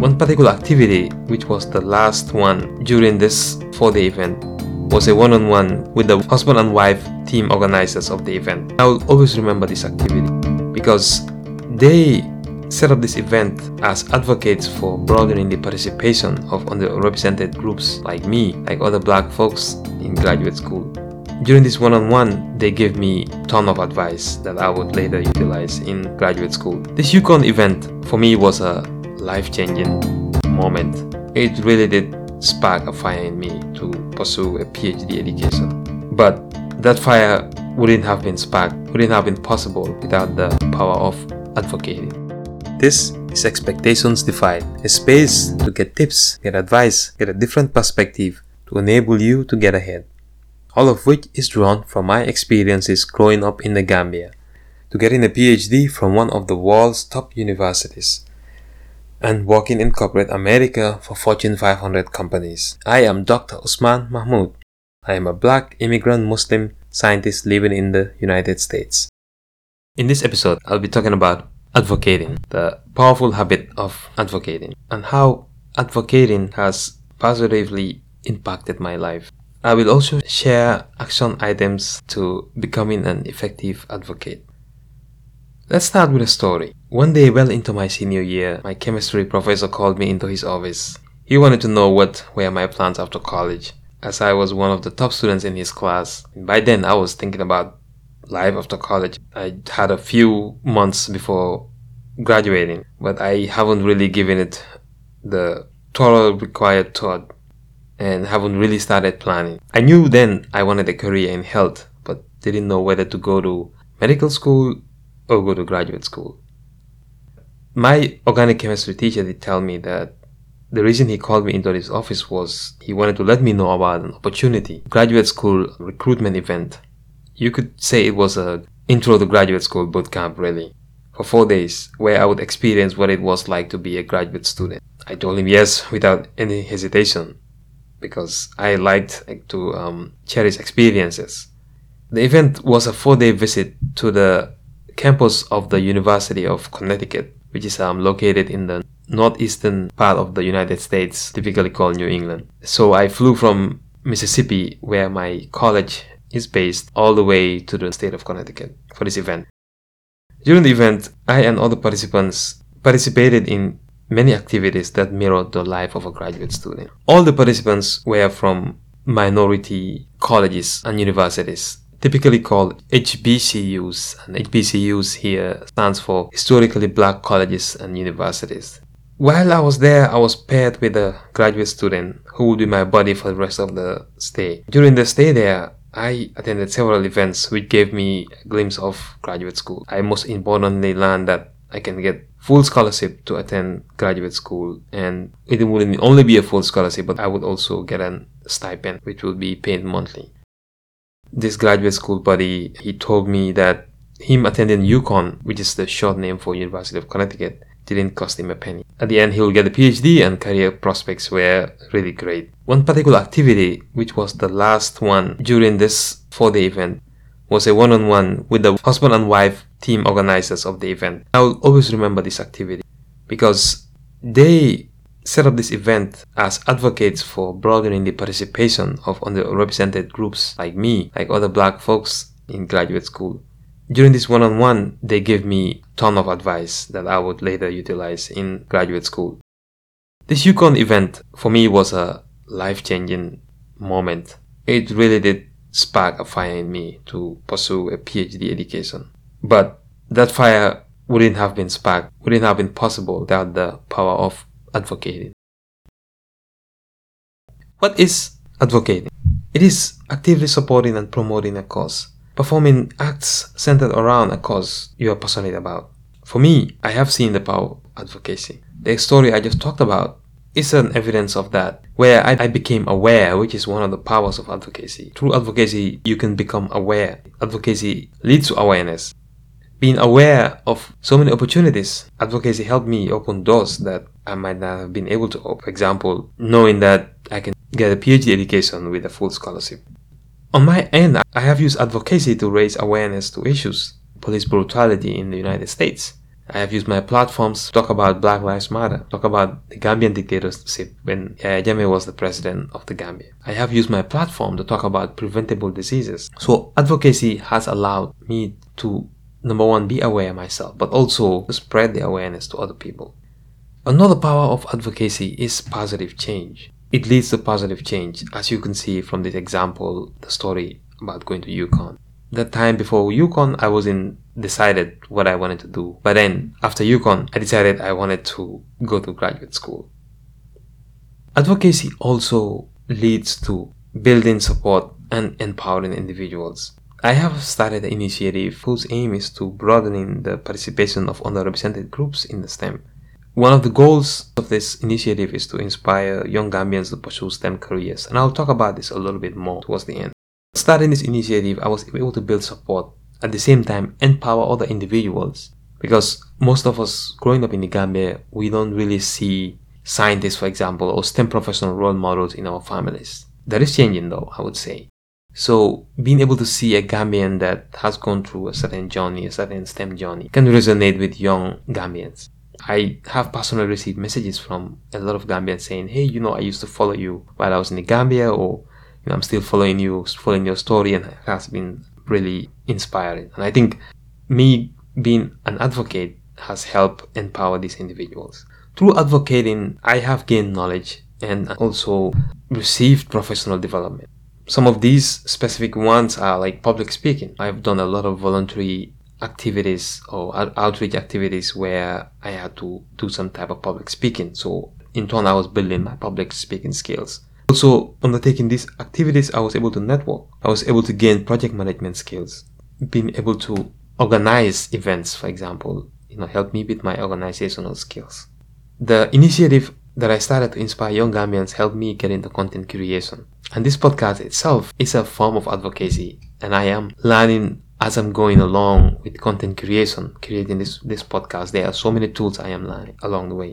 One particular activity, which was the last one during this four day event, was a one on one with the husband and wife team organizers of the event. I will always remember this activity because they set up this event as advocates for broadening the participation of underrepresented groups like me, like other black folks in graduate school. During this one-on-one, they gave me a ton of advice that I would later utilize in graduate school. This UConn event for me was a life-changing moment. It really did spark a fire in me to pursue a PhD education. But that fire wouldn't have been sparked, wouldn't have been possible without the power of advocating. This is Expectations Defied, a space to get tips, get advice, get a different perspective to enable you to get ahead. All of which is drawn from my experiences growing up in the Gambia, to getting a PhD from one of the world's top universities, and working in corporate America for Fortune 500 companies. I am Dr. Usman Mahmoud. I am a black immigrant Muslim scientist living in the United States. In this episode, I'll be talking about advocating, the powerful habit of advocating, and how advocating has positively impacted my life. I will also share action items to becoming an effective advocate. Let's start with a story. One day, well into my senior year, my chemistry professor called me into his office. He wanted to know what were my plans after college, as I was one of the top students in his class. By then, I was thinking about life after college. I had a few months before graduating, but I haven't really given it the thorough required thought and haven't really started planning. I knew then I wanted a career in health, but didn't know whether to go to medical school or go to graduate school. My organic chemistry teacher did tell me that the reason he called me into his office was he wanted to let me know about an opportunity, graduate school recruitment event you could say it was a intro to graduate school boot camp really for four days where I would experience what it was like to be a graduate student. I told him yes without any hesitation because I liked to um, cherish experiences. The event was a four-day visit to the campus of the University of Connecticut, which is um, located in the northeastern part of the United States, typically called New England. So I flew from Mississippi, where my college is based all the way to the state of Connecticut for this event. During the event, I and other participants participated in many activities that mirrored the life of a graduate student. All the participants were from minority colleges and universities, typically called HBCUs. And HBCUs here stands for Historically Black Colleges and Universities. While I was there, I was paired with a graduate student who would be my buddy for the rest of the stay. During the stay there, I attended several events which gave me a glimpse of graduate school. I most importantly learned that I can get full scholarship to attend graduate school and it wouldn't only be a full scholarship but I would also get a stipend which would be paid monthly. This graduate school buddy, he told me that him attending UConn, which is the short name for University of Connecticut, didn't cost him a penny. At the end, he'll get a PhD and career prospects were really great. One particular activity, which was the last one during this four day event, was a one on one with the husband and wife team organizers of the event. I will always remember this activity because they set up this event as advocates for broadening the participation of underrepresented groups like me, like other black folks in graduate school. During this one-on-one, they gave me ton of advice that I would later utilize in graduate school. This UConn event for me was a life-changing moment. It really did spark a fire in me to pursue a PhD education. But that fire wouldn't have been sparked, wouldn't have been possible without the power of advocating. What is advocating? It is actively supporting and promoting a cause performing acts centered around a cause you are passionate about. For me, I have seen the power of advocacy. The story I just talked about is an evidence of that, where I, I, became aware, which is one of the powers of advocacy. Through advocacy, you can become aware. Advocacy leads to awareness. Being aware of so many opportunities, advocacy helped me open doors that I might not have been able to open. For example, knowing that I can get a PhD education with a full scholarship. On my end, I have used advocacy to raise awareness to issues, police brutality in the United States, I have used my platforms to talk about Black Lives Matter, talk about the Gambian dictatorship when Yahya Jammeh was the president of the Gambia. I have used my platform to talk about preventable diseases. So advocacy has allowed me to number one be aware myself, but also spread the awareness to other people. Another power of advocacy is positive change. It leads to positive change, as you can see from this example, the story about going to UConn. That time before UConn, I was in decided what I wanted to do. But then after UConn, I decided I wanted to go to graduate school. Advocacy also leads to building support and empowering individuals. I have started an initiative whose aim is to broadening the participation of underrepresented groups in the STEM. One of the goals of this initiative is to inspire young Gambians to pursue STEM careers, and I'll talk about this a little bit more towards the end. Starting this initiative, I was able to build support at the same time empower other individuals because most of us growing up in the Gambia, we don't really see scientists, for example, or STEM professional role models in our families. That is changing though, I would say. So being able to see a Gambian that has gone through a certain journey, a certain STEM journey, can resonate with young Gambians. I have personally received messages from a lot of Gambians saying, "Hey, you know, I used to follow you while I was in the Gambia, or you know, I'm still following you, following your story, and it has been really inspiring. And I think me being an advocate has helped empower these individuals. Through advocating, I have gained knowledge and also received professional development. Some of these specific ones are like public speaking. I've done a lot of voluntary activities or outreach activities where I had to do some type of public speaking. So in turn, I was building my public speaking skills. Also, undertaking these activities, I was able to network. I was able to gain project management skills. Being able to organize events, for example, you know, helped me with my organizational skills. The initiative that I started to inspire young Gambians helped me get into content creation. And this podcast itself is a form of advocacy, and I am learning as I'm going along with content creation, creating this, this podcast. There are so many tools I am learning along the way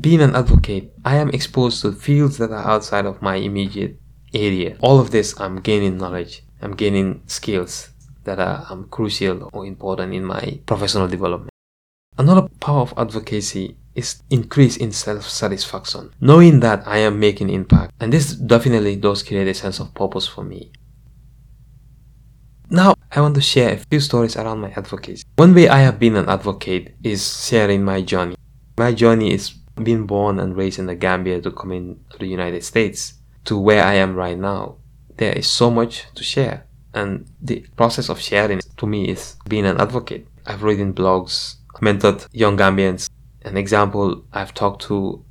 being an advocate, I am exposed to fields that are outside of my immediate area. All of this, I'm gaining knowledge, I'm gaining skills that are um, crucial or important in my professional development. Another power of advocacy is increase in self-satisfaction, knowing that I am making impact. And this definitely does create a sense of purpose for me. Now, I want to share a few stories around my advocacy. One way I have been an advocate is sharing my journey. My journey is being born and raised in the Gambia to come into the United States to where I am right now, there is so much to share. And the process of sharing to me is being an advocate. I've written blogs, mentored young Gambians. An example, I've talked to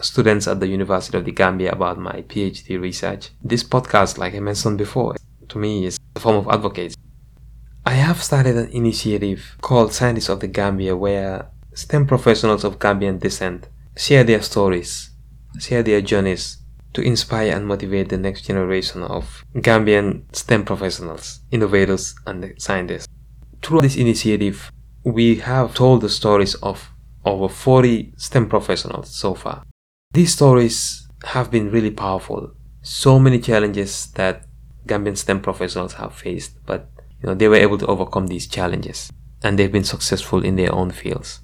students at the University of the Gambia about my PhD research. This podcast, like I mentioned before, to me is a form of advocacy. I have started an initiative called Scientists of the Gambia where STEM professionals of Gambian descent share their stories, share their journeys to inspire and motivate the next generation of Gambian STEM professionals, innovators, and scientists. Through this initiative, we have told the stories of over 40 STEM professionals so far. These stories have been really powerful. So many challenges that Gambian STEM professionals have faced, but you know they were able to overcome these challenges and they've been successful in their own fields.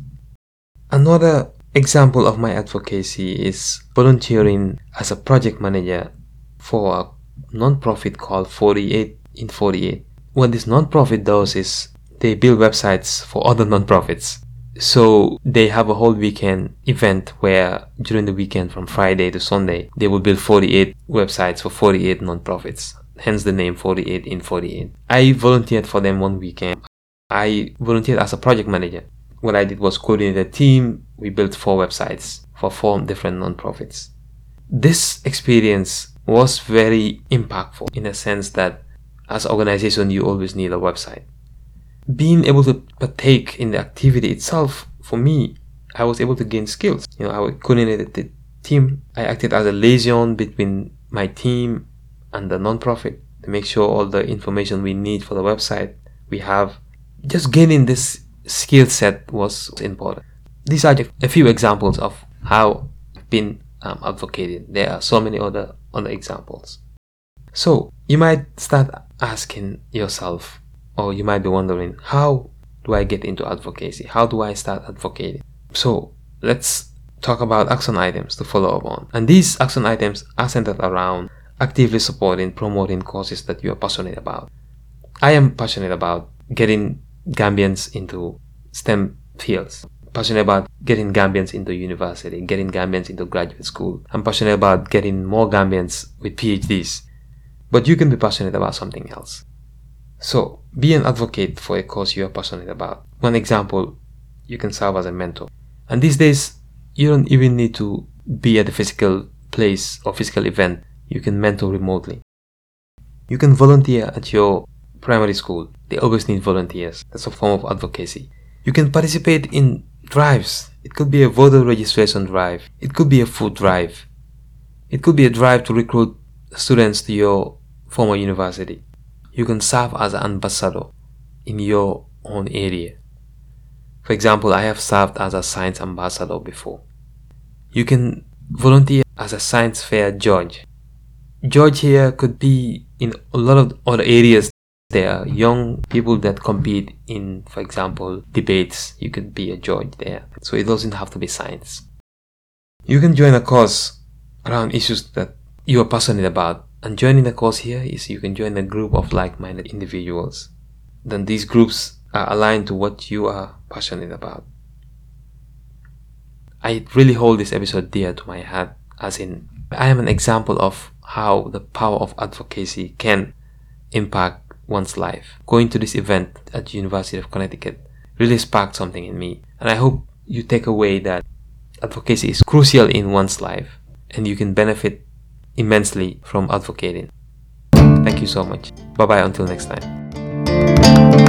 Another example of my advocacy is volunteering as a project manager for a non-profit called 48 in 48. What this non-profit does is they build websites for other non-profits. So they have a whole weekend event where during the weekend from Friday to Sunday, they will build 48 websites for 48 non-profits. Hence the name 48 in 48. I volunteered for them one weekend. I volunteered as a project manager what I did was coordinate a team. We built four websites for four different nonprofits. This experience was very impactful in a sense that as an organization, you always need a website. Being able to partake in the activity itself, for me, I was able to gain skills. You know, I coordinated the team. I acted as a liaison between my team and the nonprofit to make sure all the information we need for the website we have. Just gaining this skill set was important. These are a few examples of how I've been um, advocating. There are so many other other examples. So you might start asking yourself, or you might be wondering, how do I get into advocacy? How do I start advocating? So let's talk about action items to follow up on. And these action items are centered around actively supporting, promoting causes that you are passionate about. I am passionate about getting Gambians into STEM fields. Passionate about getting Gambians into university, getting Gambians into graduate school. I'm passionate about getting more Gambians with PhDs. But you can be passionate about something else. So, be an advocate for a cause you are passionate about. One example, you can serve as a mentor. And these days, you don't even need to be at the physical place or physical event. You can mentor remotely. You can volunteer at your primary school. They always need volunteers. That's a form of advocacy. You can participate in drives. It could be a voter registration drive. It could be a food drive. It could be a drive to recruit students to your former university. You can serve as an ambassador in your own area. For example, I have served as a science ambassador before. You can volunteer as a science fair judge. Judge here could be in a lot of other areas. There are young people that compete in, for example, debates. You could be a judge there. So it doesn't have to be science. You can join a cause around issues that you are passionate about. And joining the cause here is you can join a group of like minded individuals. Then these groups are aligned to what you are passionate about. I really hold this episode dear to my heart, as in, I am an example of how the power of advocacy can impact one's life. Going to this event at the University of Connecticut really sparked something in me, and I hope you take away that advocacy is crucial in one's life and you can benefit immensely from advocating. Thank you so much. Bye bye until next time.